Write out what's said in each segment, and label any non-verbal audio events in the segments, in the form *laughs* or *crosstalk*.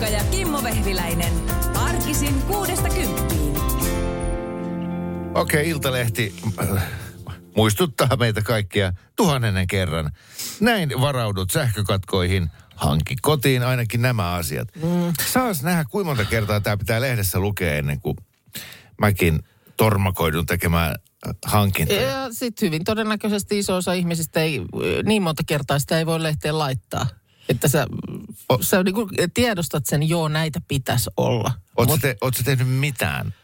Kuukka ja Kimmo Vehviläinen. Arkisin kuudesta kymppiin. Okei, Iltalehti äh, muistuttaa meitä kaikkia tuhannennen kerran. Näin varaudut sähkökatkoihin. Hanki kotiin ainakin nämä asiat. Mm. Saas nähdä, kuinka monta kertaa tämä pitää lehdessä lukea ennen kuin mäkin tormakoidun tekemään äh, hankintoja. Ja sitten hyvin todennäköisesti iso osa ihmisistä ei, niin monta kertaa sitä ei voi lehteen laittaa. Että sä, O- sä niin tiedostat sen, joo näitä pitäisi olla. Oletko te, oot sä tehnyt mitään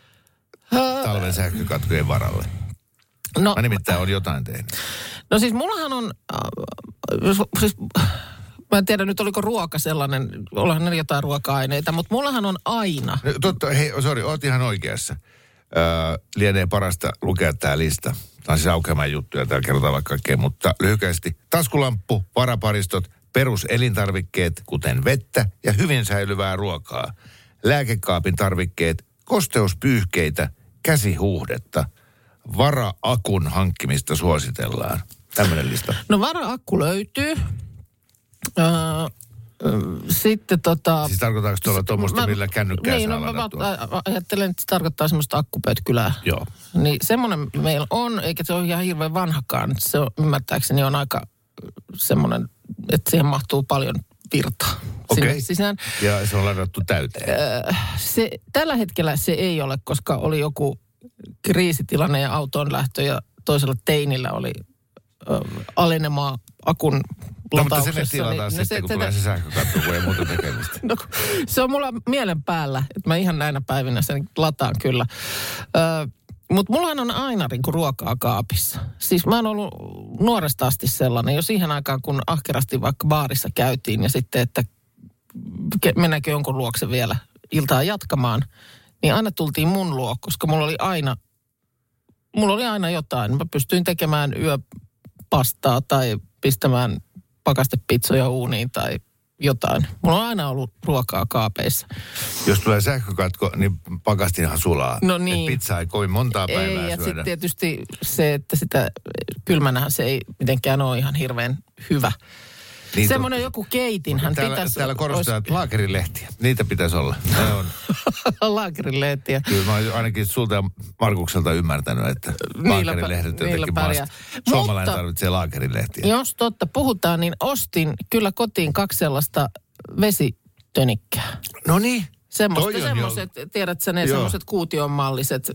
talven sähkökatkojen varalle? No, Mä nimittäin on jotain tehnyt. no siis mullahan on, äh, siis, mä en tiedä nyt oliko ruoka sellainen, olihan ne jotain ruoka-aineita, mutta mullahan on aina. No, totta, hei, sori, oot ihan oikeassa. Öö, lienee parasta lukea tämä lista. Tämä on siis aukeamaan juttuja, täällä kerrotaan vaikka kaikkea, mutta lyhykäisesti. Taskulamppu, varaparistot, peruselintarvikkeet, kuten vettä ja hyvin säilyvää ruokaa. Lääkekaapin tarvikkeet, kosteuspyyhkeitä, käsihuuhdetta. Vara-akun hankkimista suositellaan. Tämmöinen lista. No vara-akku löytyy. Öö, sitten tota... Siis tarkoitaanko tuolla tuommoista, Mä- millä kännykkää Niin, saa no mä a- ajattelen, että se tarkoittaa semmoista akkupöytkylää. Joo. Niin semmoinen meillä on, eikä se ole ihan hirveän vanhakaan. Se on, ymmärtääkseni on aika semmoinen, että siihen mahtuu paljon virtaa. sinne Okei. sisään. Ja se on ladattu täyteen. Se, tällä hetkellä se ei ole, koska oli joku kriisitilanne ja autoon lähtö ja toisella teinillä oli ö, alenemaa akun No, mutta tilataan niin- no sitten, kun tätä- tulee se kun ei muuta tekemistä. *laughs* No, se on mulla mielen päällä, että mä ihan näinä päivinä sen lataan kyllä. Ö, mutta mullahan on aina niin kuin ruokaa kaapissa. Siis mä oon ollut nuoresta asti sellainen, jo siihen aikaan kun ahkerasti vaikka baarissa käytiin ja sitten, että mennäänkö jonkun luokse vielä iltaa jatkamaan, niin aina tultiin mun luo, koska mulla oli aina, mulla oli aina jotain. Mä pystyin tekemään yöpastaa tai pistämään pakastepizzoja uuniin tai jotain. Mulla on aina ollut ruokaa kaapeissa. Jos tulee sähkökatko, niin pakastinhan sulaa. No Et niin. pizza ei kovin montaa päivää Ei, ja sitten tietysti se, että sitä kylmänähän se ei mitenkään ole ihan hirveän hyvä. Niin Semmoinen joku keitinhän Täällä, pitäisi... täällä korostetaan että laakerilehtiä. Niitä pitäisi olla. Ne on. *laughs* Laakerilehtiä. Kyllä mä oon ainakin sulta ja Markukselta ymmärtänyt, että laakerilehdet jotenkin maasta. Suomalainen Mutta- tarvitsee laakerilehtiä. Jos totta puhutaan, niin ostin kyllä kotiin kaksi sellaista vesitönikkää. No niin. Semmoista, semmoiset, tiedät sä ne semmoiset kuutionmalliset,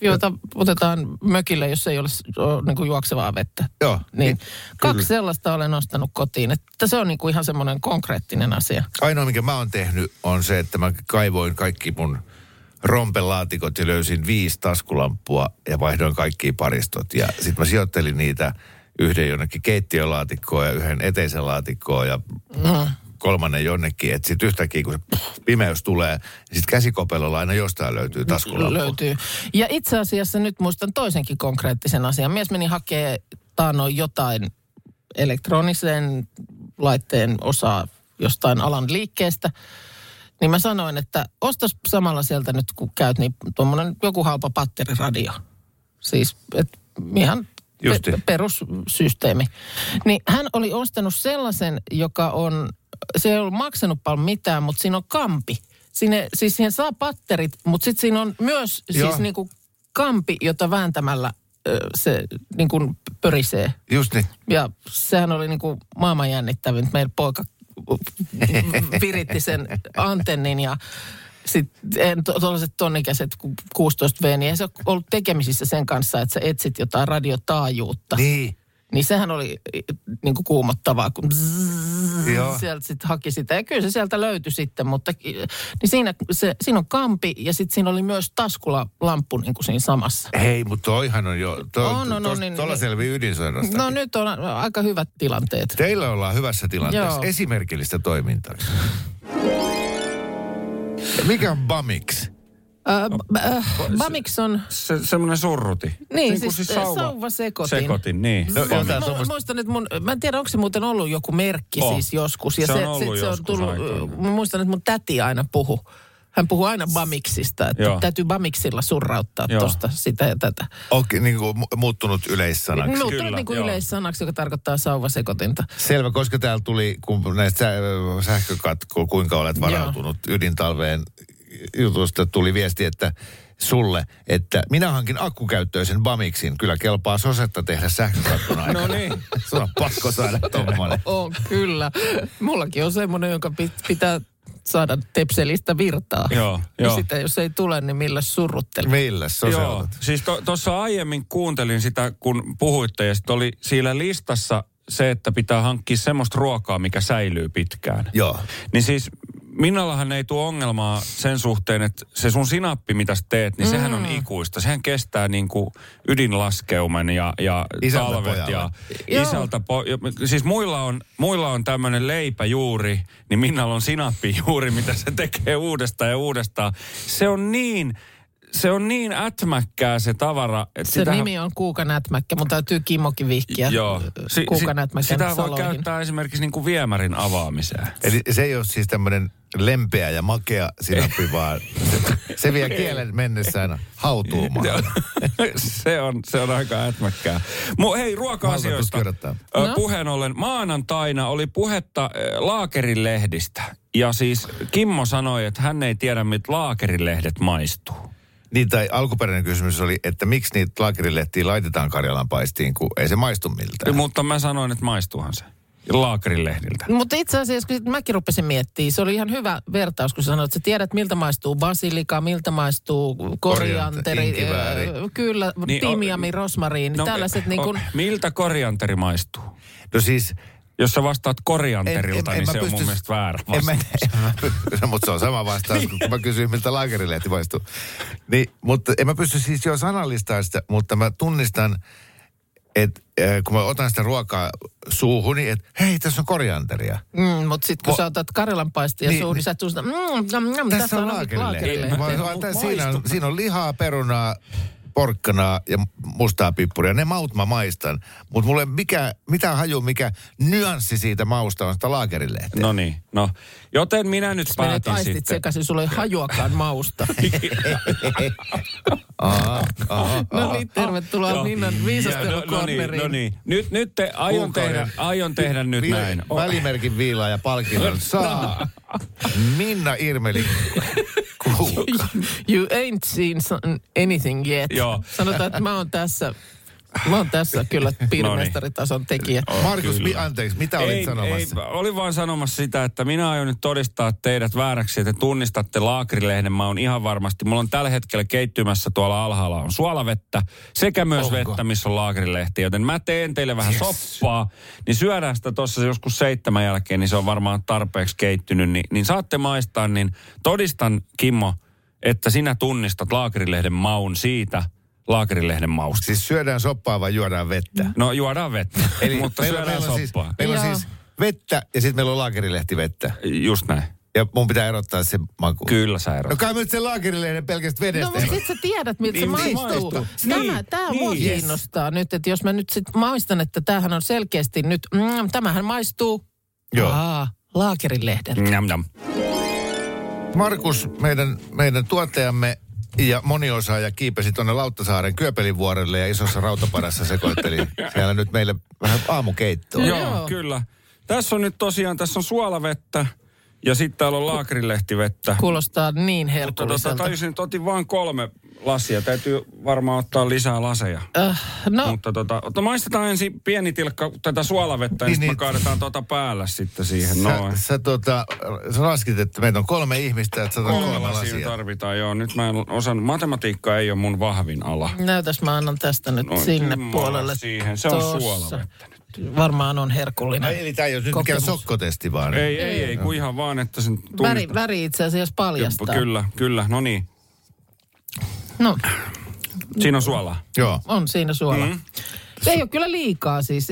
joita otetaan mökille, jos ei ole, ole niin kuin juoksevaa vettä. Joo. Niin, Kyllä. kaksi sellaista olen ostanut kotiin. Että se on niin kuin ihan semmoinen konkreettinen asia. Ainoa, mikä mä oon tehnyt, on se, että mä kaivoin kaikki mun rompelaatikot ja löysin viisi taskulampua ja vaihdoin kaikki paristot. Ja sitten mä sijoittelin niitä yhden jonnekin keittiölaatikkoon ja yhden eteisen laatikkoon ja kolmannen jonnekin. Että sitten yhtäkkiä, kun se pimeys tulee, niin sitten käsikopelolla aina jostain löytyy taskulamppu. Löytyy. Ja itse asiassa nyt muistan toisenkin konkreettisen asian. Mies meni hakee taannoin jotain elektronisen laitteen osaa jostain alan liikkeestä. Niin mä sanoin, että ostas samalla sieltä nyt kun käyt, niin tuommoinen joku halpa patteriradio. Siis et ihan Justi. pe- perussysteemi. Niin hän oli ostanut sellaisen, joka on, se ei ollut maksanut paljon mitään, mutta siinä on kampi. Sinne, siis siihen saa patterit, mutta sitten siinä on myös Joo. siis niinku kampi, jota vääntämällä se niinku pörisee. Just niin. Ja sehän oli niinku maailman jännittävin. Meidän poika *laughs* viritti sen antennin ja sitten tuollaiset tonnikäiset 16 V, niin ei se ole ollut tekemisissä sen kanssa, että sä etsit jotain radiotaajuutta. Niin. Niin sehän oli niin kuin kuumottavaa, kun bzzz, Joo. sieltä sitten haki sitä. Ja kyllä se sieltä löytyi sitten, mutta niin siinä, se, siinä on kampi ja sitten siinä oli myös taskula lamppu niin kuin siinä samassa. Hei, mutta toihan on jo, to, On, on, on, tos- niin- tuolla niin. selvii ydinsoidosta. No nyt on aika hyvät tilanteet. Teillä ollaan hyvässä tilanteessa. Joo. Esimerkillistä toimintaa. Mikä on Bamix? Äh, äh, Bamix on, Se, semmoinen surruti. niin, kuin siis, sauva, sauvasekotin. Sekotin, niin. No, Mä, semmoista- muistan, että mun, mä en tiedä, onko se muuten ollut joku merkki On. siis joskus. Ja Se se, on ollut se, se on joskus tullut, mä muistan, että mun täti aina puhu. Hän puhuu aina Bamixista, että Joo. täytyy Bamixilla surrauttaa Joo. tuosta sitä ja tätä. Onkin niin kuin muuttunut yleissanaksi. Muuttunut Kyllä, niin kuin joo. yleissanaksi, joka tarkoittaa sauvasekotinta. Selvä, koska täällä tuli, kun näistä sä- sähkökatko, kuinka olet varautunut ydintalveen jutusta, tuli viesti, että sulle, että minä hankin akkukäyttöisen Bamixin. Kyllä kelpaa sosetta tehdä sähkökatkon *laughs* aikana. No niin. Sun on pakko saada *laughs* tommonen. On kyllä. Mullakin on semmoinen, jonka pit- pitää saada tepselistä virtaa. Joo, ja joo. sitten jos ei tule, niin millä surruttele. Millä Joo, siis tuossa to, aiemmin kuuntelin sitä, kun puhuitte, ja sitten oli siellä listassa se, että pitää hankkia semmoista ruokaa, mikä säilyy pitkään. Joo. Niin siis Minnallahan ei tule ongelmaa sen suhteen, että se sun sinappi, mitä sä teet, niin mm. sehän on ikuista. Sehän kestää niin kuin ydinlaskeuman ja, ja Isältä talvet pojalle. ja Joo. isältä po- Siis muilla on, muilla on tämmöinen leipäjuuri, niin Minnalla on sinappijuuri, *laughs* mitä se tekee uudestaan ja uudestaan. Se on niin, se on niin ätmäkkää se tavara. Että Se sitähän- nimi on Kuuka Nätmäkkä, mutta täytyy Kimmokin vihkiä Joo. Si- Kuuka si- sitä voi saloihin. käyttää esimerkiksi niin kuin viemärin avaamiseen. Eli se ei ole siis tämmöinen lempeä ja makea sinappi, *laughs* vaan se, se vie kielen mennessään hautuumaan. *laughs* se, on, se on aika ätmäkkää. Mu, hei, ruoka-asioista. No. Puheen ollen, maanantaina oli puhetta Laakerin lehdistä. Ja siis Kimmo sanoi, että hän ei tiedä, mitä Laakerin lehdet maistuu. Niin, tai alkuperäinen kysymys oli, että miksi niitä laakerilehtiä laitetaan Karjalan paistiin, kun ei se maistu miltään. Mutta mä sanoin, että maistuuhan se. Laakerin lehdiltä. Mutta itse asiassa, kun sit mäkin rupesin miettimään, se oli ihan hyvä vertaus, kun sanoit, että sä tiedät, miltä maistuu basilika, miltä maistuu korianteri, inkivääri. ö, kyllä, Niin, niin, o- timiami, rosmariini, no, tällaiset niin kuin... o- Miltä korianteri maistuu? No siis, Jos sä vastaat korianterilta, En- en- en niin mä se on pysty- mun mielestä väärä en mä, vastaus. en mä, py- mutta se on sama vastaus, kun mä kysyin, miltä laakerilehti maistuu. Niin, mutta en mä pysty siis jo sanallistamaan sitä, mutta mä tunnistan, että äh, kun mä otan sitä ruokaa suuhuni, että hei, tässä on korianteria. Mm, mutta sitten kun Mo- sä otat karjalan paistia Niin, niin, suuhun, niin sä tulet mm, mm, mm, Tässä on. Mä- mä- Mu- tää- Siinä on, siinä on lihaa, perunaa, porkkanaa ja mustaa pippuria. Ne maut mä maistan. Mutta mulle mikä, mitä haju, mikä nyanssi siitä mausta on sitä laakerilehtiä. No niin, no. Joten minä nyt Menet päätin aistit sitten. sekaisin, sulla ei hajuakaan mausta. *laughs* Aha, aha, no niin, tervetuloa Joo. Minnan Ja, no, no, niin, viisastelukorneriin. no niin. Nyt, nyt te, aion, tehdä, aion tehdä nyt Vi- näin. Välimerkin viilaa ja palkinnon *laughs* saa Minna Irmeli *laughs* Kuukka. *laughs* You ain't seen anything yet. Joo. Sanotaan, että mä oon tässä, mä oon tässä kyllä *laughs* piirimestaritason tekijä. Markus, mi, anteeksi, mitä olit ei, sanomassa? Ei, olin vaan sanomassa sitä, että minä aion nyt todistaa teidät vääräksi, että te tunnistatte laakerilehden. Mä oon ihan varmasti. Mulla on tällä hetkellä keittymässä tuolla alhaalla on suolavettä sekä myös Onko? vettä, missä on laakerilehti. Joten mä teen teille vähän Yes. soppaa. Niin syödään sitä tuossa joskus seitsemän jälkeen, niin se on varmaan tarpeeksi keittynyt. Niin, niin saatte maistaa, niin todistan Kimmo, että sinä tunnistat laakerilehden maun siitä laakerilehden mausta. Siis syödään soppaa vai juodaan vettä? No juodaan vettä, *laughs* Eli mutta meillä, syödään meillä on siis, soppaa. meillä on Joo. siis vettä ja sitten meillä on laakerilehti vettä. Just näin. Ja mun pitää erottaa se maku. Kyllä sä erot. No kai mä nyt sen laakerilehden pelkästä No vedestä. mutta sit sä tiedät, miltä Niin, se niin maistuu. maistuu. Tämä, Niin, tämä niin. mua Yes. kiinnostaa nyt, että jos mä nyt sit maistan, että tämähän on selkeästi nyt, mm, tämähän maistuu, Joo. Aa, laakerilehdeltä. Njam, njam. Markus, meidän, meidän tuottajamme ja moniosaaja kiipesi tuonne Lauttasaaren Kyöpelivuorelle ja isossa rautaparassa sekoitteli *laughs* siellä nyt meille vähän aamukeittoa. Joo, Joo. kyllä. Tässä on nyt tosiaan, tässä on suolavettä ja sitten täällä on laakerilehtivettä. Kuulostaa niin Mutta tota, tajusin, että otin vain kolme lasia. Täytyy varmaan ottaa lisää laseja. Äh, no, Mutta tota, ota, maistetaan ensin pieni tilkka tätä suolavettä, Niin, niin, niin niin. me kaadetaan tuota päällä sitten siihen. Sä, Noin. sä, tota, sä laskit, että meitä on kolme ihmistä, että sä Kolme kolme lasia lasia. tarvitaan, joo. Nyt mä en osannut, matematiikka ei ole mun vahvin ala. näytäs mä annan tästä nyt Noin, sinne puolelle. siihen. Se on Tossa. suolavettä nyt. Varmaan on herkullinen. Ai, eli tämä ei ole nyt mikään Kokemus. sokkotesti vaan. Ei, ei, ei, kun ihan vaan, että sen tunnistaa. Väri, väri itse asiassa paljastaa. Kyllä, kyllä. No niin. No, Siinä on suolaa. Joo. on siinä suola. Mm. Se ei ole kyllä liikaa siis.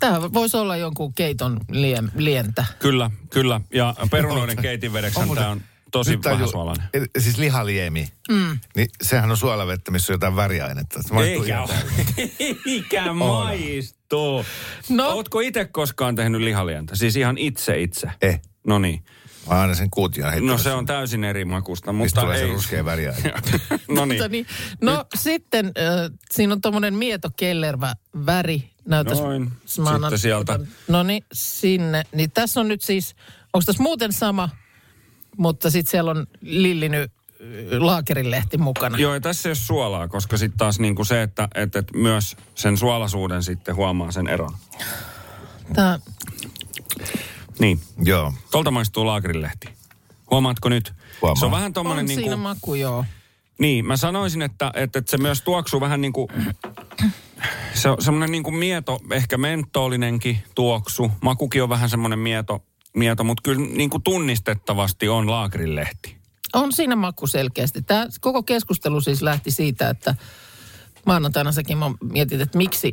Tämä voisi olla jonkun keiton lien, lientä. Kyllä, kyllä. Ja perunoiden *laughs* keitinvedeksähän On tämä on tosi Nyt taju- vähän suolainen. Siis lihaliemi. Mm. Niin sehän on suolavettä, missä on jotain väriainetta. Eikä, täydeltä. *laughs* eikä maistu. No. Ootko itse koskaan tehnyt lihalientä? Siis ihan itse itse? Eh. No niin. Mä aina sen kuution heittänyt. No se on täysin eri makusta, Mistä mutta tulee ei. se ruskea väriaine. *laughs* no niin. Mutta niin, no sitten äh, siinä on tommonen mieto kellervä väri. Näytäs, Noin. Sitten sieltä. No niin, sinne. Niin tässä on nyt siis, onko tässä muuten sama, mutta sitten siellä on lilliny äh, laakerilehti mukana. Joo, ja tässä ei ole suolaa, koska sitten taas niinku se, että, että, että myös sen suolaisuuden sitten huomaa sen eron. Tää, Niin, Joo. tolta maistuu laakerilehti. Huomaatko nyt? Huomaan. Se on vähän on tommonen siinä niinku... maku, joo. Niin, mä sanoisin, että, että, että se myös tuoksuu vähän niin kuin... Se on semmoinen niin kuin mieto, ehkä mentoolinenkin tuoksu. Makukin on vähän semmoinen mieto, mieto mutta kyllä niin kuin tunnistettavasti on laakrilehti. On siinä maku selkeästi. Tämä koko keskustelu siis lähti siitä, että maanantaina säkin mä mietit, että miksi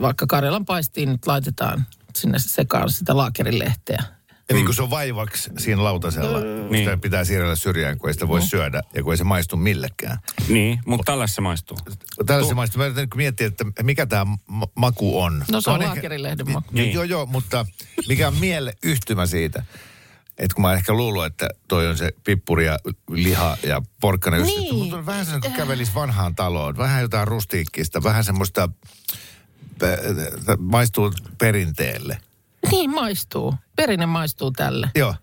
vaikka Karjalan paistiin nyt laitetaan sinne sekaan sitä laakerilehteä. Ja niin kuin se on vaivaksi siinä lautasella, niin. Niin. sitä pitää siirrellä syrjään, kun ei sitä voi syödä ja kun ei se maistu millekään. Niin, mutta tällä se maistuu. Tällaisen maistu, mä yritän miettiä, että mikä tämä maku on. No se on Mä ehkä- laakerilehden maku. Niin. Niin. Joo, joo, mutta mikä on miele yhtymä siitä? Että kun mä ehkä luullut, että toi on se pippuri ja liha ja porkkana yhdistetty, Niin. mutta on vähän sellainen, kun kävelisi vanhaan taloon. Vähän jotain rustiikkista, vähän semmoista, äh, maistuu perinteelle. Niin maistuu. Perinne maistuu tälle. Joo.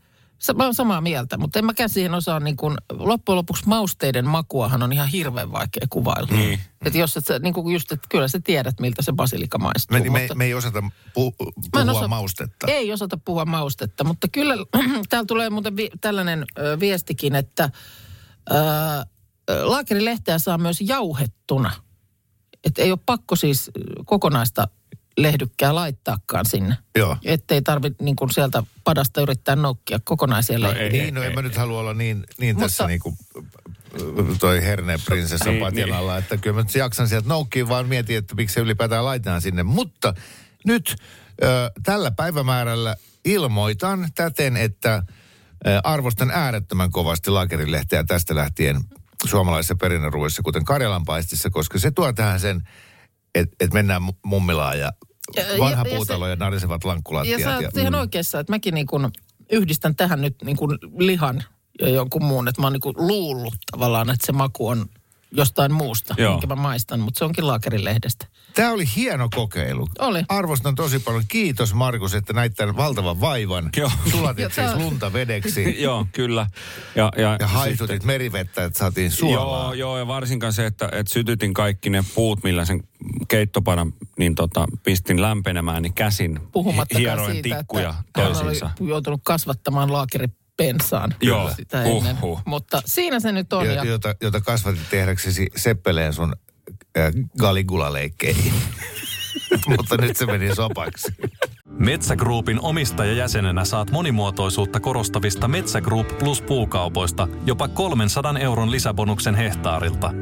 Mä oon samaa mieltä, mutta en mäkään siihen osaa niin kuin, loppujen lopuksi mausteiden makuahan on ihan hirveän vaikea kuvailla. Niin. Että jos et sä, niin just, että kyllä sä tiedät, miltä se basilika maistuu. Me, me, mutta- me ei osata pu, Mä en puhua osaa- maustetta. Ei osata puhua maustetta, mutta kyllä *clears throat* täällä tulee muuten vi- tällainen ö, viestikin, että ö, laakerilehteä saa myös jauhettuna. Että ei ole pakko siis kokonaista lehdykkää laittaakaan sinne. Joo. Ettei tarvitse niin kuin sieltä padasta yrittää noukkia kokonaisia No lehtiä. ei. Niin, no en mä nyt halua olla niin, niin Mutta- tässä niin kuin toi herne prinsessa Niin, patjan niin. alla, että kyllä mä nyt jaksan sieltä noukkiin, vaan mietin, että miksi se ylipäätään laitetaan sinne. Mutta nyt ö, tällä päivämäärällä ilmoitan täten, että ö, arvostan äärettömän kovasti lakerilehteä tästä lähtien suomalaisissa perinnöruuissa, kuten Karjalanpaistissa, koska se tuo tähän sen, että et mennään mu- mummilaan ja Ja- vanha ja- ja puutalo se- ja narisevat Ja lankkulattiat. sä ja- oot ihan oikeassa, että mäkin niin kuin yhdistän tähän nyt niin kuin lihan ja jonkun muun. Että mä oon niin luullut tavallaan, että se maku on jostain muusta, Joo. minkä mä maistan. Mutta se onkin laakerilehdestä. Tämä oli hieno kokeilu. Oli. Arvostan tosi paljon. Kiitos Markus, että näit tämän valtavan vaivan. Joo. Sulatit siis lunta vedeksi *laughs* joo, kyllä. Ja, ja, ja haihdutit merivettä, että saatiin suolaa. Joo, joo, ja varsinkaan se, että, että sytytin kaikki ne puut, millä sen keittopadan niin tota, pistin lämpenemään, niin käsin hieroin siitä, tikkuja että hän toisiinsa. oli joutunut kasvattamaan laakeripensaan Joo, sitä ennen. Mutta siinä se nyt on. Jo, Ja, jota, jota kasvatit tehdäksesi seppeleen sun Galigula-leikkeihin. *laughs* Mutta nyt se meni sopaksi. Metsä Groupin omistajajäsenenä saat monimuotoisuutta korostavista Metsä Group Plus puukaupoista jopa 300 euron lisäbonuksen hehtaarilta.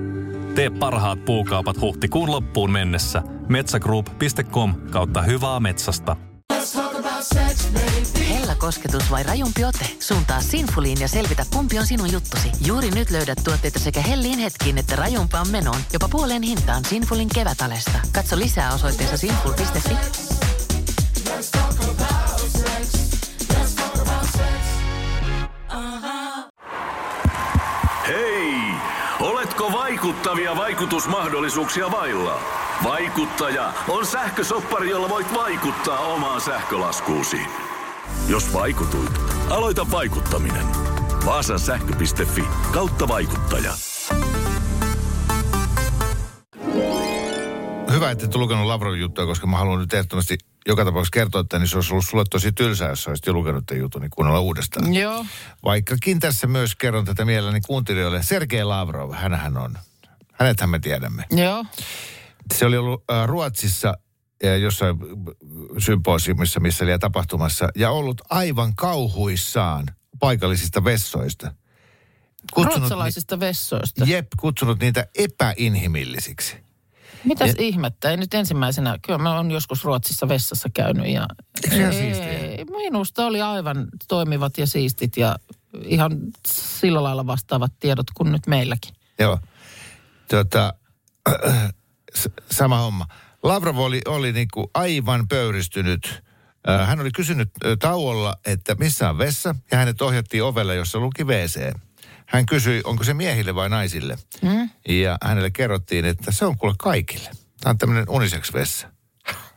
Tee parhaat puukaupat huhtikuun loppuun mennessä. Metsägroup.com kautta hyvää metsästä. Kosketus vai rajumpi ote? Suuntaa Sinfuliin ja selvitä, kumpi on sinun juttusi. Juuri nyt löydät tuotteita sekä hellin hetkiin että rajumpaan menoon. Jopa puoleen hintaan Sinfulin kevätalesta. Katso lisää osoitteessa sinful.fi. Hei! Oletko vaikuttavia vaikutusmahdollisuuksia vailla? Vaikuttaja on sähkösoppari, jolla voit vaikuttaa omaan sähkölaskuusi. Jos vaikutuit, aloita vaikuttaminen. Vaasan sähkö.fi kautta vaikuttaja. Hyvä, että et lukenut Lavrovin juttua, koska mä haluan nyt ehdottomasti joka tapauksessa kertoa, että niin se olisi ollut sulle tosi tylsää, jos olisit jo lukenut tämän jutun, niin kuunnella uudestaan. joo. Vaikkakin tässä myös kerron tätä mielelläni kuuntelijoille. Sergei Lavrov, hänhän on. Hänethän me tiedämme. Joo. Se oli ollut äh, Ruotsissa jossain symposiumissa, missä oli tapahtumassa, ja ollut aivan kauhuissaan paikallisista vessoista. Ruotsalaisista vessoista. Ni- jep, kutsunut niitä epäinhimillisiksi. Mitäs ihmettä? Ei nyt ensimmäisenä, kyllä mä oon joskus Ruotsissa vessassa käynyt ja Eikö se ihan ei, minusta oli aivan toimivat ja siistit ja ihan sillä lailla vastaavat tiedot kuin nyt meilläkin. Joo. *clears throat* Tota, sama homma. Lavrov oli, oli niinku aivan pöyristynyt. Hän oli kysynyt tauolla, että missä on vessa, ja hänet ohjattiin ovelle, jossa luki WC. Hän kysyi, onko se miehille vai naisille. Mm. Ja hänelle kerrottiin, että se on kuule kaikille. Tämä on tämmöinen unisex vessa.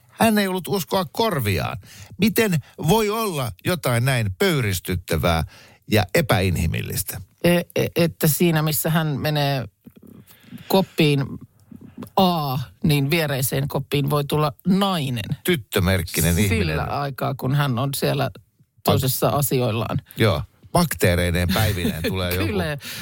Hän ei ollut uskoa korviaan. Miten voi olla jotain näin pöyristyttävää ja epäinhimillistä? E- e- että siinä, missä hän menee koppiin A, niin viereiseen koppiin voi tulla nainen. Tyttömerkkinen ihminen. Sillä aikaa, kun hän on siellä toisessa asioillaan. Joo. Bakteereineen päivineen tulee *laughs* joku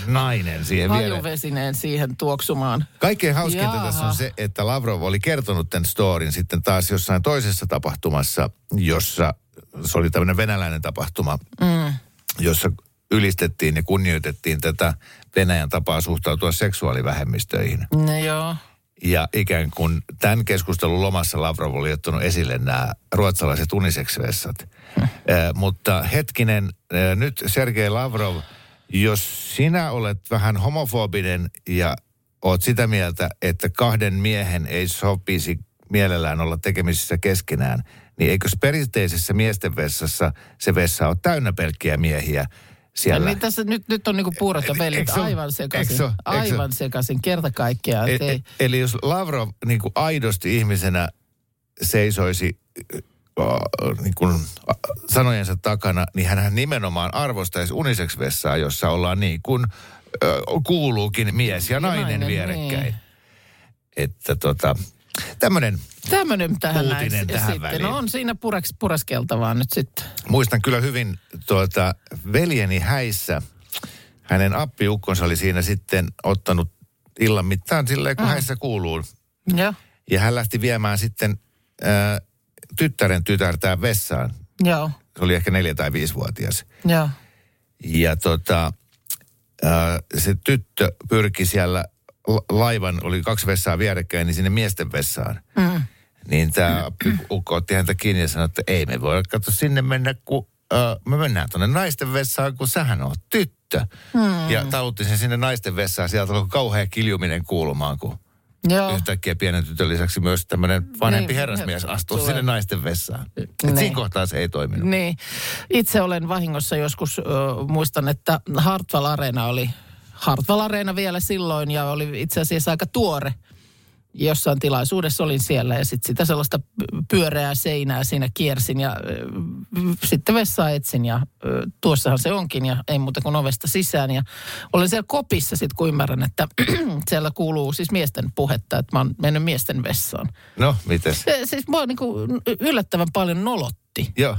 nainen siihen viereen. Hajuvesineen siihen tuoksumaan. Kaikkein hauskinta Jaha. tässä on se, että Lavrov oli kertonut tämän storin sitten taas jossain toisessa tapahtumassa, jossa se oli tämmöinen venäläinen tapahtuma, mm. jossa ylistettiin ja kunnioitettiin tätä Venäjän tapaa suhtautua seksuaalivähemmistöihin. No joo. Ja ikään kuin tämän keskustelun lomassa Lavrov oli ottanut esille nämä ruotsalaiset uniseksvessat. Eh, mutta hetkinen, eh, nyt Sergei Lavrov, jos sinä olet vähän homofobinen ja oot sitä mieltä, että kahden miehen ei sopisi mielellään olla tekemisissä keskenään, niin eikös perinteisessä miesten vessassa se vessa ole täynnä pelkkiä miehiä siellä? Niin tässä nyt, nyt on niinku puurot ja vellit ole- aivan sekaisin. ole- Aivan sekaisin, kerta kaikkiaan. E- ei, e- eli jos Lavrov niin kuin aidosti ihmisenä seisoisi niin kuin, sanojensa takana, niin hän nimenomaan arvostaisi unisex-vessaa, jossa ollaan niin kuin kuuluukin mies ja nainen, nainen, vierekkäin. niin. Että tota, tämmöinen, Tämmöinen tähän Uutinen näin. tähän sitten. väliin. No on siinä pureks, pureskeltavaa nyt sitten. muistan kyllä hyvin tuota, veljeni häissä, hänen appiukkonsa oli siinä sitten ottanut illan mittaan silleen, kun häissä kuuluu. Joo. Ja hän lähti viemään sitten ää, tyttären tytärtään vessaan. Joo. Se oli ehkä neljä- tai viisivuotias. Joo. Ja tota, ää, se tyttö pyrki siellä laivan, oli kaksi vessaa vierekkäin, niin sinne miesten vessaan. Mm. Niin tämä ukko otti häntä kiinni ja sanoi, että ei me voi katso sinne mennä, kun ää, me mennään tuonne naisten vessaan, kun sähän on tyttö. Mm. Ja talutti sen sinne naisten vessaan, sieltä alkoi kauhea kiljuminen kuulumaan, kun Joo. yhtäkkiä pienen tytön lisäksi myös tämmöinen vanhempi Niin, herrasmies astuu sinne naisten vessaan. Et Niin. siinä kohtaa se ei toiminut. Niin. Itse olen vahingossa joskus, ö, muistan, että Hartwall Arena oli, Hartwall Arena vielä silloin ja oli itse asiassa aika tuore. Jossain tilaisuudessa olin siellä ja sitten sitä sellaista pyöreää seinää siinä kiersin ja ö, sitten vessaa etsin ja ö, tuossahan se onkin ja ei muuta kuin ovesta sisään. Ja olen siellä kopissa sitten kun ymmärrän, että *clears throat* siellä kuuluu siis miesten puhetta, että mä oon mennyt miesten vessaan. No, mites? Se, siis mua niin kuin yllättävän paljon nolotti. Joo.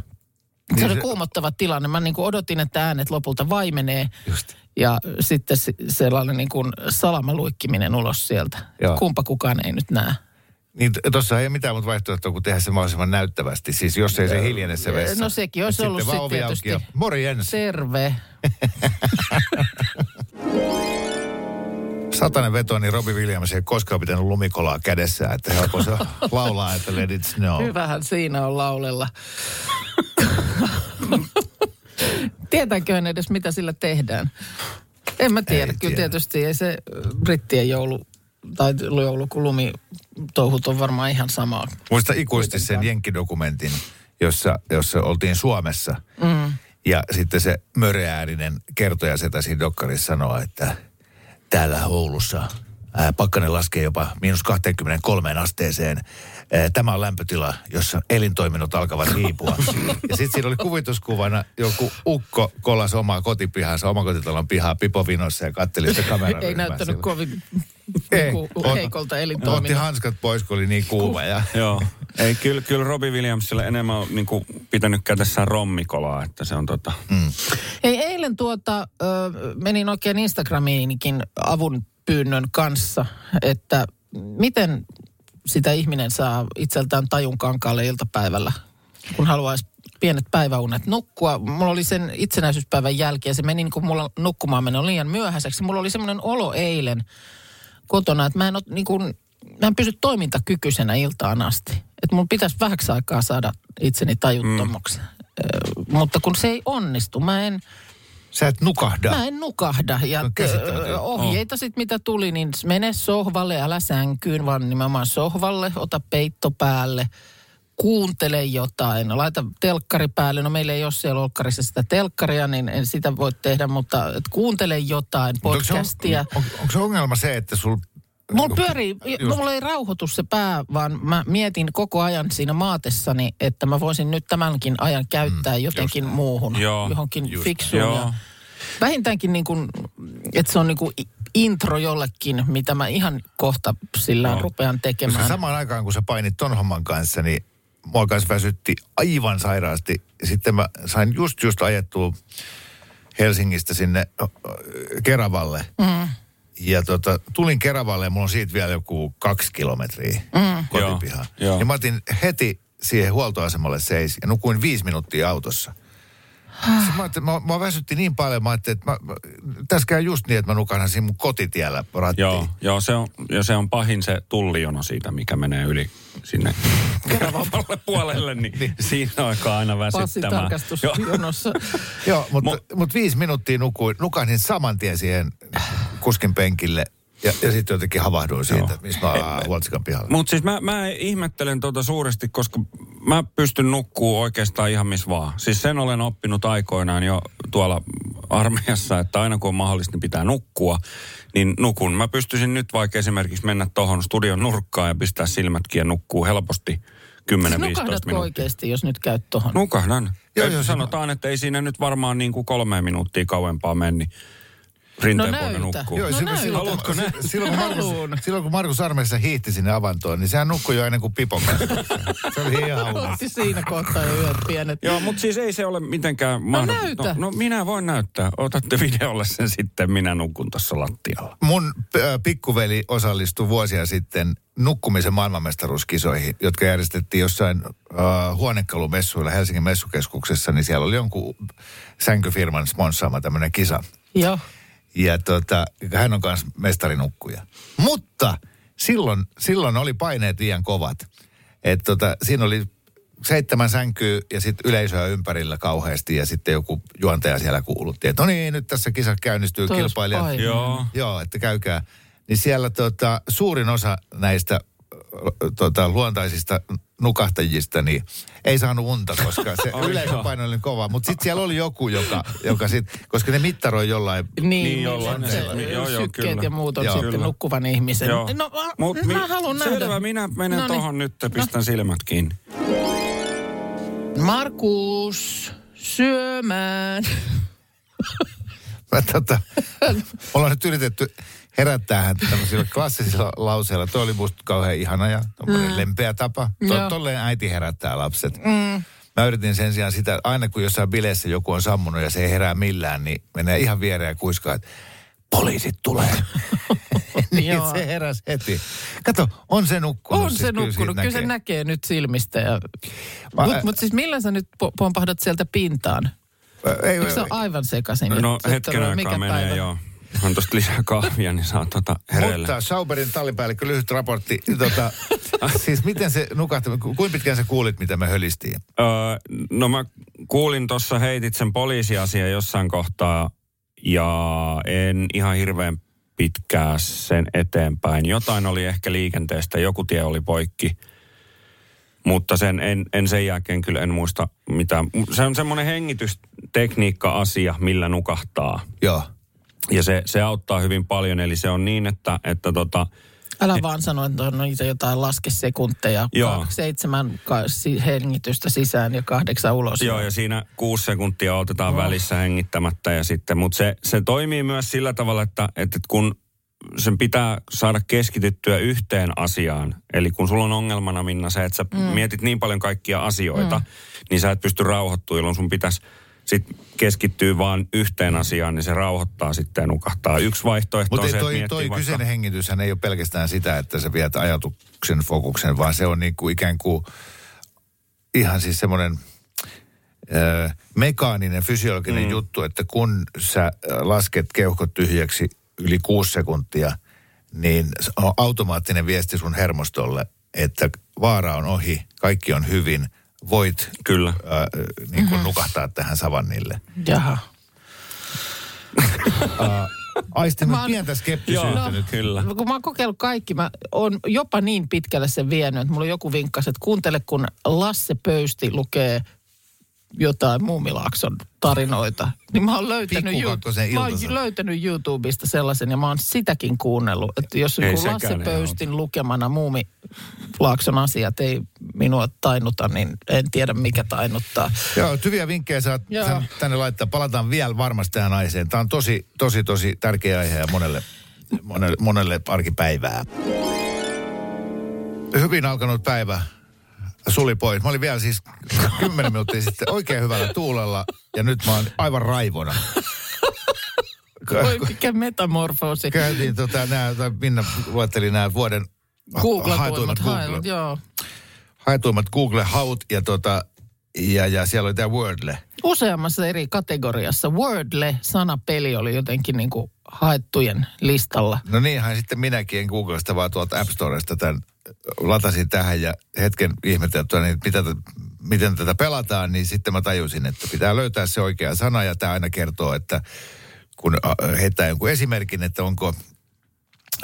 Se Niin oli se- kuumottava tilanne. Mä niin kuin odotin, että äänet lopulta vaimenee. Just. Ja sitten se- sellainen niin kuin salamaluikkiminen ulos sieltä. Joo. Kumpa kukaan ei nyt näe. Niin tuossa ei mitään muuta vaihtoehtoa kuin tehdä se mahdollisimman näyttävästi. Siis jos ei se hiljene se vessa. no sekin olisi Et ollut sitten ovi auki tietysti- ja morjens. Terve. *laughs* Satanen veto, niin Robbie Williams ei koskaan pitänyt lumikolaa kädessään, että helppo se *laughs* laulaa, että let it snow. Hyvähän siinä on laulella. *laughs* Tietääköhän edes, mitä sillä tehdään? En mä tiedä. Ei Kyllä tiedä. tietysti ei se brittien joulu tai joulu kuin lumitouhut on varmaan ihan samaa. Muista ikuisesti sen jenkkidokumentin, jossa, jossa oltiin Suomessa. Mm. Ja sitten se möreäärinen kertoja setä siinä dokkarissa sanoo, että täällä Oulussa ää, pakkanen laskee jopa miinus 23 asteeseen. Tämä on lämpötila, jossa elintoiminnot alkavat hiipua. ja sitten siinä oli kuvituskuvana joku ukko kolas omaa kotipihansa, omakotitalon pihaa pipovinossa ja katteli sitä kameraa. Ei näyttänyt kovin Ei, niinku heikolta Otti elintoiminnot. hanskat pois, kun oli niin kuuma. Ja... Joo. Ei, kyllä, kyllä Robbie Williamsille enemmän on niin kuin, pitänyt kädessään rommikolaa, että se on tota... Mm. Ei, eilen tuota, ö, menin oikein Instagramiinkin avun pyynnön kanssa, että miten sitä ihminen saa itseltään tajun kankaalle iltapäivällä, kun haluaisi pienet päiväunet nukkua. Mulla oli sen itsenäisyyspäivän jälkeen, se meni niin kuin mulla nukkumaan meni liian myöhäiseksi. Mulla oli semmoinen olo eilen kotona, että mä en, ole, niin kuin, mä en pysy toimintakykyisenä iltaan asti. Että mun pitäisi vähäksi aikaa saada itseni tajuttomaksi. Mm. Mutta kun se ei onnistu, mä en, Sä et nukahda. Mä en nukahda. Ja ö, ohjeita sitten mitä tuli, niin mene sohvalle, älä sänkyyn, vaan nimenomaan sohvalle, ota peitto päälle, kuuntele jotain, laita telkkari päälle. No meillä ei ole siellä olkkarissa sitä telkkaria, niin en sitä voi tehdä, mutta et kuuntele jotain, Mutta onko se on- podcastia. On, onko se ongelma se, että sul... Mulla pyörii, Just. mulla ei rauhoitu se pää, vaan mä mietin koko ajan siinä maatessani, että mä voisin nyt tämänkin ajan käyttää jotenkin muuhun, Joo, johonkin just. fiksuun. Joo. Ja vähintäänkin niin kuin, että se on niin kuin intro jollekin, mitä mä ihan kohta sillä Joo. rupean Koska tekemään. samaan aikaan, kun sä painit ton homman kanssa, niin mua kanssa väsytti aivan sairaasti. Sitten mä sain just just ajettua Helsingistä sinne ö, Keravalle. Mm. Ja tota, tulin Keravalle ja mulla on siitä vielä joku kaksi kilometriä mm. kotipihaan. Joo, joo. Ja mä otin heti siihen huoltoasemalle seis ja nukuin viisi minuuttia autossa. Sitten mä, mä, mä väsytti niin paljon, mä että mä, mä, tässä käy just niin, että mä nukahan siinä mun kotitiellä rattiin. Joo, joo se, on, ja se on pahin se tullijono siitä, mikä menee yli sinne *laughs* Keravalle puolelle, niin, siinä alkaa aina väsyttämään. Joo. tarkastusjonossa. Joo, mutta mut, mut viisi minuuttia nukuin, nukahdin saman tien siihen kuskin penkille ja, ja sitten jotenkin havahduin siitä, Joo. missä mä Huoltsikan pihalla. Mutta siis mä, mä ihmettelen tota suuresti, koska mä pystyn nukkuu oikeastaan ihan missä vaan. Siis sen olen oppinut aikoinaan jo tuolla armeijassa, että aina kun on mahdollista, niin pitää nukkua. Niin nukun. Mä pystyisin nyt vaikka esimerkiksi mennä tuohon studion nurkkaan ja pistää silmätkin ja nukkuu helposti 10-15 Nukahdatko minuuttia. oikeasti, jos nyt käyt tohon? Nukahdan. Joo, Joo, sanotaan, että ei siinä nyt varmaan niin kuin kolme minuuttia kauempaa meni. Rinteen No näytä. nukkuu. Joo, No silloin, näytä. silloin, Haluatko kun, nähdä? silloin, kun Markus, silloin kun Markus Armeessa hiihti sinne avantoon, niin sehän nukkui jo ennen kuin Pipon kanssa. Se oli ihan. Otti siinä kohtaa jo yöt pienet. Joo, mutta siis ei se ole mitenkään No mahdollista. näytä. No, no minä voin näyttää. Otatte videolle sen sitten, minä nukun tuossa lattialla. Mun äh, pikkuveli osallistui vuosia sitten nukkumisen maailmanmestaruuskisoihin, jotka järjestettiin jossain äh, huonekalumessuilla Helsingin messukeskuksessa, niin siellä oli jonkun sänkyfirman sponssaama tämmöinen kisa. Joo. Ja tota, hän on myös mestarinukkuja. Mutta silloin, silloin oli paineet liian kovat. Et tota, siinä oli seitsemän sänkyä ja sitten yleisöä ympärillä kauheasti ja sitten joku juontaja siellä kuulutti, että no niin, nyt tässä kisa käynnistyy Toi olisi kilpailijat. paine. Joo. Joo, että käykää. Niin siellä tota, suurin osa näistä tota, luontaisista nukahtajista niin ei saanut unta, koska se *laughs* Ai yleisöpaino oli kova. Mutta sitten siellä oli joku, joka, joka sit, koska ne mittaroi jollain Niin, Niin, niin jollain se, tavalla. Joo, joo, sykkeet kyllä. ja muut on Joo, sitten kyllä. nukkuvan ihmisen. Joo. No mä, Mut mä mi- haluan nähdä. Selvä, minä menen No niin. tohon nyt ja pistän silmät kiinni. Markus, syömään. Mä tota, *laughs* ollaan nyt yritetty herättää häntä tämmöisillä klassisilla lauseilla. Toi oli musta kauhean ihana ja mm. lempeä tapa. To, tolleen äiti herättää lapset. Mm. Mä yritin sen sijaan sitä, että aina kun jossain bileissä joku on sammunut ja se ei herää millään, niin menee ihan viereen ja kuiskaa, että poliisit tulee. *laughs* niin Joo. se heräsi heti. Kato, on se nukkunut. On siis se kyllä nukkunut, siitä kyllä se näkee. nyt silmistä. Ja... Mutta mut siis millä sä nyt po- pompahdat sieltä pintaan? Ei, Eikö se ole aivan sekaisin? No hetken aikaa mikä menee päivä? joo. On tosta lisää kahvia, niin saa tota hereille. Mutta Sauberin tallipäällikkö, lyhyt raportti. Tota, *laughs* siis miten se nukahti, ku- kuinka pitkään sä kuulit, mitä me hölistiin? Öö, no mä kuulin tuossa heitit sen poliisiasia jossain kohtaa ja en ihan hirveän pitkää sen eteenpäin. Jotain oli ehkä liikenteestä, joku tie oli poikki. Mutta sen, en, en sen jälkeen kyllä en muista mitään. Se on semmoinen hengitystekniikka-asia, millä nukahtaa. Joo. Ja se, se auttaa hyvin paljon. Eli se on niin, että, että tota, Älä vaan sano, että on niitä jotain laskesekunteja. Joo. Seitsemän hengitystä sisään ja kahdeksan ulos. Joo, ja siinä kuusi sekuntia otetaan oh. välissä hengittämättä ja sitten, mutta se, se toimii myös sillä tavalla, että, että kun sen pitää saada keskityttyä yhteen asiaan. Eli kun sulla on ongelmana, Minna, se, että sä mm. mietit niin paljon kaikkia asioita, mm. niin sä et pysty rauhoittumaan, jolloin sun pitäisi sit keskittyä vaan yhteen asiaan, niin se rauhoittaa sitten ja nukahtaa. Yksi vaihtoehto Mutta on se, toi, että toi vaikka... kyseinen hengityshän ei ole pelkästään sitä, että sä viet ajatuksen fokuksen, vaan se on niin kuin ikään kuin ihan siis semmoinen mekaaninen, fysiologinen mm. juttu, että kun sä lasket keuhkot tyhjäksi yli kuusi sekuntia, niin se on automaattinen viesti sun hermostolle, että vaara on ohi, kaikki on hyvin, voit Kyllä. ö, niin kuin nukahtaa tähän savannille. Jaha. *laughs* Aistinut Mä oon- pientä skeptisyyttä Joo, nyt. kyllä. Kun mä oon kokeillut kaikki, mä oon jopa niin pitkälle sen vienyt, että mulla on joku vinkkas, että kuuntele, kun Lasse Pöysti lukee jotain Muumilaakson tarinoita. Niin mä oon löytänyt, Pikkukakkosen mä oon löytänyt YouTubesta sellaisen ja mä oon sitäkin kuunnellut. Että jos Ei joku Lasse Pöystin lukemana Muumilaakson asiat ei minua tainnuta, niin en tiedä mikä tainuttaa. Joo, hyviä vinkkejä saat Joo. tänne laittaa. Palataan vielä varmasti tähän aiheeseen. Tämä on tosi, tosi, tosi tärkeä aihe ja monelle, monelle, monelle arkipäivää. Hyvin alkanut päivä suli pois. Mä olin vielä siis kymmenen minuuttia sitten oikein hyvällä tuulella ja nyt mä oon aivan raivona. Voi mikä metamorfoosi. Käytiin tota, nää, tai Minna luetteli nämä vuoden Googlatuimmat haetuimmat Google, haetut, joo. haetuimmat Google-haut ja, tota, ja, ja siellä oli tämä Wordle. useammassa eri kategoriassa. Wordle sanapeli oli jotenkin niin kuin haettujen listalla. No niinhän sitten minäkin en Googlesta vaan tuolta App Storesta tämän latasin tähän ja hetken ihmeteltyä, niin mitä, miten tätä pelataan, niin sitten mä tajusin, että pitää löytää se oikea sana ja tämä aina kertoo, että kun heittää jonkun esimerkin, että onko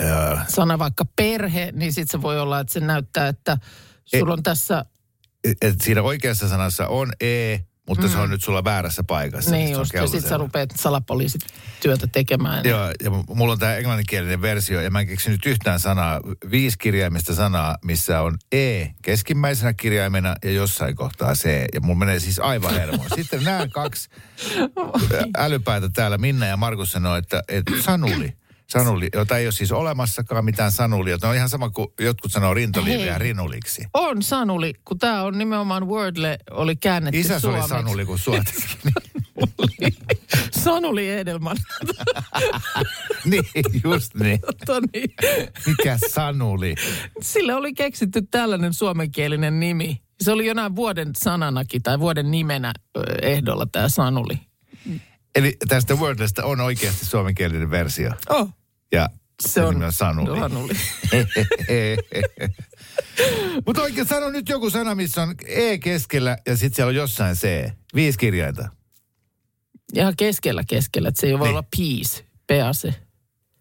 äh, Sana vaikka perhe, niin sitten se voi olla, että se näyttää, että sulla on tässä, et siinä oikeassa sanassa on E, mutta se on nyt sulla väärässä paikassa. niin Se on just, ja sitten sä rupeat salapoliisityötä tekemään. Joo, ja mulla on tämä englanninkielinen versio, ja mä en keksinyt yhtään sanaa, viisi kirjaimista sanaa, missä on E keskimmäisenä kirjaimena ja jossain kohtaa C. Ja mulla menee siis aivan hermoon. *laughs* Sitten nämä kaksi älypäätä täällä, Minna ja Markus sanoo, että, että sanuli. Sanuli, jota ei ole siis olemassakaan mitään sanulia. Tämä on ihan sama kuin jotkut sanoo rintoliiviä rinuliksi. On Sanuli, kun tämä on nimenomaan Wordle, oli käännetty oli suomeksi. sanuli, kun suotettiin. Sanuli Edelman. *laughs* niin, just niin. Toni. Mikä sanuli? Sille oli keksitty tällainen suomenkielinen nimi. Se oli jonain vuoden sananakin tai vuoden nimenä ehdolla tämä Sanuli. Eli tästä Wordlesta on oikeasti suomenkielinen versio. Oh, Ja se on Sanuli. Sanuli. Mutta oikein sano nyt joku sana, missä on E keskellä ja sitten siellä on jossain C. Viisi kirjainta. Ihan keskellä keskellä, että se ei voi Niin. olla peace, pease.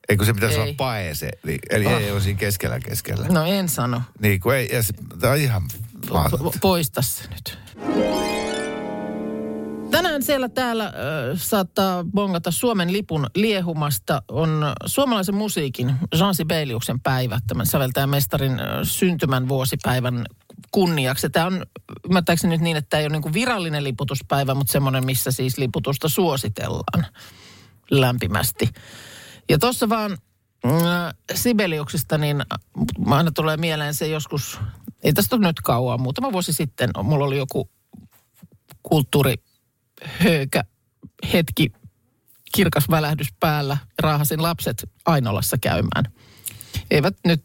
Eikö se pitäisi Ei. olla paese? Eli, eli Ah. ei ole siinä keskellä keskellä. No en sano. Niin kuin ei, ja se, tämä on ihan. Po- Poista se nyt. Tänään siellä täällä äh, saattaa bongata Suomen lipun liehumasta. On suomalaisen musiikin Jean Sibeliuksen päivä, tämän säveltäjämestarin äh, syntymän vuosipäivän kunniaksi. Tämä on ymmärtääkseni nyt niin, että tämä ei ole niin kuin virallinen liputuspäivä, mutta semmoinen, missä siis liputusta suositellaan lämpimästi. Ja tuossa vaan äh, Sibeliuksesta, niin äh, aina tulee mieleen se joskus, ei tästä ole nyt kauan, muutama vuosi sitten, mulla oli joku kulttuurihöykä hetki, kirkas välähdys päällä, raahasin lapset Ainolassa käymään. Eivät nyt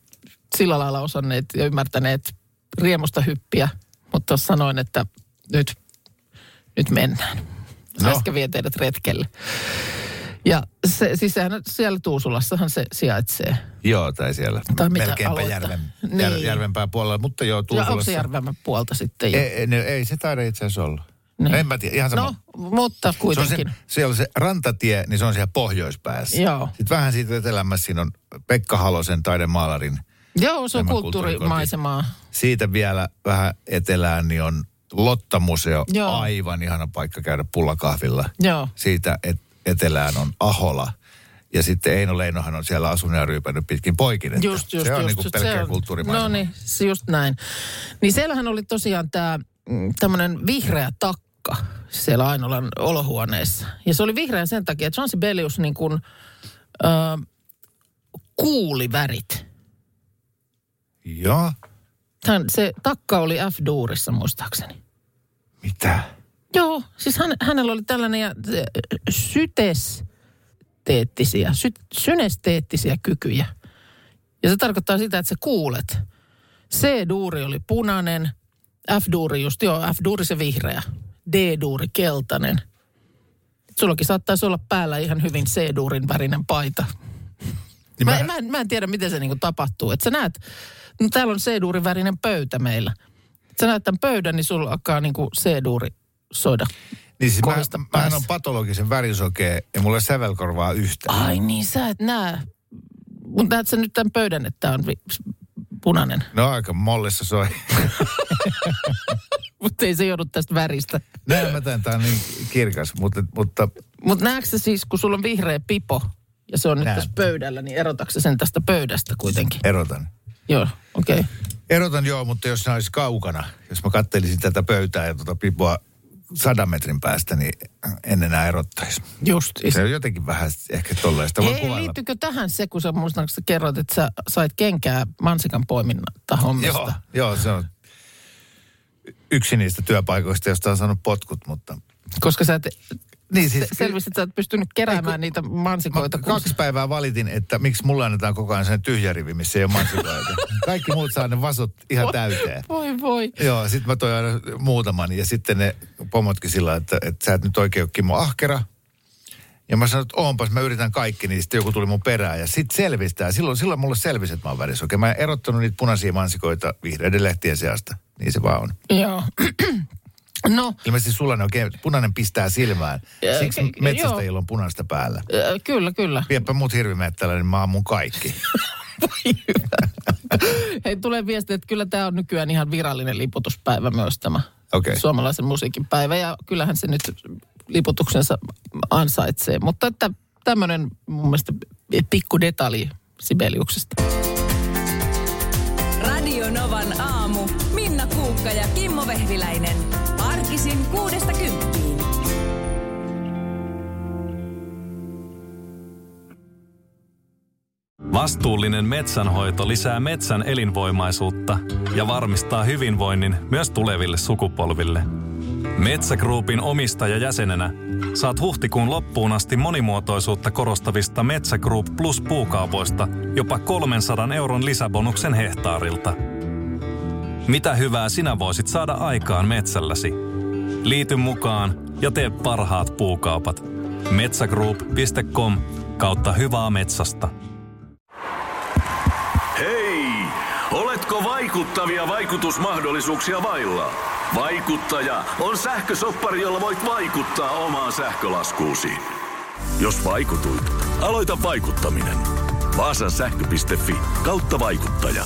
sillä lailla osanneet ja ymmärtäneet riemusta hyppiä, mutta sanoin, että nyt, nyt mennään. No. Äsken vie teidät retkelle. Ja se, siis sehän, siellä Tuusulassahan se sijaitsee. Joo, tai siellä. Tai Melkeinpä järven, Niin. jär, järvenpään puolella, mutta joo, Ja Tuusulassa. onko se Järvenpän puolta sitten jo? Ei, ei, ne- ei se taida itse asiassa olla. Niin. En mä tiedä, ihan sama. No, mutta Se on kuitenkin. se, siellä on se rantatie, niin se on siellä pohjoispäässä. Joo. Sitten vähän siitä etelämässä siinä on Pekka Halosen taidemaalarin. Joo, se on kulttuurimaisemaa. Siitä vielä vähän etelään niin on Lotta-museo. Joo. Aivan ihana paikka käydä pullakahvilla. Joo. Siitä et, etelään on Ahola. Ja sitten Eino Leinohan on siellä asunut ja ryypännyt pitkin poikin. että Just, just, se on just. niin pelkkää on- kulttuurimaisema. No niin, just näin. Niin siellähän oli tosiaan tämä tämmöinen vihreä takka siellä Ainolan olohuoneessa. Ja se oli vihreä sen takia, että John Sibelius niin kuin, ö, kuuli värit. Joo. Hän, se takka oli F-duurissa muistaakseni. Mitä? Joo, siis hän, hänellä oli tällainen ja, sytesteettisiä, sy, synesteettisiä kykyjä. Ja se tarkoittaa sitä, että sä kuulet. C-duuri oli punainen, F-duuri just, joo, F-duuri se vihreä, D-duuri keltainen. Sullakin saattaisi olla päällä ihan hyvin C-duurin värinen paita. Niin Mä, mä- mä, en, mä en tiedä, miten se niinku tapahtuu. Että sä näet, no täällä on C-duurin värinen pöytä meillä. Sä näet tämän pöydän, niin sulla alkaa niinku C-duuri soida Niin siis mä, päässä. on patologisen värisokea ja mulla sävelkorvaa yhtään. Ai niin, sä et näe. Mutta näet sä nyt tämän pöydän, että tämä on vi- punainen. No aika mollissa soi. *laughs* Mutta ei se joudu tästä väristä. Näin mä tämän, tää on niin kirkas, mutta, mutta Mutta näetkö siis, kun sulla on vihreä pipo ja se on nyt Näen. tässä pöydällä, niin erotatko sä sen tästä pöydästä kuitenkin? erotan. Joo, okei. Okay. Erotan joo, mutta jos ne olisi kaukana, jos mä kattelisin tätä pöytää ja tuota pipoa sadan metrin päästä, niin en enää erottaisi. Just. Se on jotenkin vähän ehkä tollaista. Voi Ei, kuvailla. liittyykö tähän se, kun sä muistan, sä kerroit, että sä sait kenkää mansikan poiminnasta hommista? Joo, joo, se on yksi niistä työpaikoista, josta on saanut potkut, mutta... Koska sä et, Niin se, selvisit, että sä et pystynyt keräämään niitä mansikoita. Mä kun- kaksi päivää valitin, että miksi mulla annetaan koko ajan sen tyhjä rivi, missä ei ole mansikoita. *laughs* Kaikki muut saa ne vasut ihan täyteen. Voi voi. Joo, sit mä toin aina muutaman ja sitten ne pomotkin sillä, että, että sä et nyt oikein ole Kimmo ahkera. Ja mä sanoin, että oonpas, mä yritän kaikki, niin sitten joku tuli mun perään ja sitten selvistää. Silloin, silloin mulle selvisi, että mä oon värissä. Okei, mä en erottanut niitä punaisia mansikoita vihreiden lehtien seasta. Niin se vaan on. Joo. *clears throat* no, Ilmeisesti sulla ne oikein, punainen pistää silmään. Ää, Siksi ke- metsästäjillä on punaista päällä. kyllä, kyllä. Viepä mut hirvimettällä, niin mä ammun kaikki. *laughs* Hei, tulee viesti, että kyllä tämä on nykyään ihan virallinen liputuspäivä myös tämä Okei. suomalaisen musiikin päivä. Ja kyllähän se nyt liputuksensa ansaitsee. Mutta että tämmöinen mun mielestä pikku detalji Sibeliuksesta. Radio Novan aamu. Kuukka ja Kimmo Vehviläinen. Arkisin kuudesta kymppiin. Vastuullinen metsänhoito lisää metsän elinvoimaisuutta ja varmistaa hyvinvoinnin myös tuleville sukupolville. Metsä Groupin omistajajäsenenä saat huhtikuun loppuun asti monimuotoisuutta korostavista Metsä Group Plus puukaupoista jopa 300 euron lisäbonuksen hehtaarilta. Mitä hyvää sinä voisit saada aikaan metsälläsi? Liity mukaan ja tee parhaat puukaupat. Metsägroup.com kautta hyvää metsästä. Hei! Oletko vaikuttavia vaikutusmahdollisuuksia vailla? Vaikuttaja on sähkösoppari, jolla voit vaikuttaa omaan sähkölaskuusi. Jos vaikutuit, aloita vaikuttaminen. Vaasan sähkö.fi kautta vaikuttaja.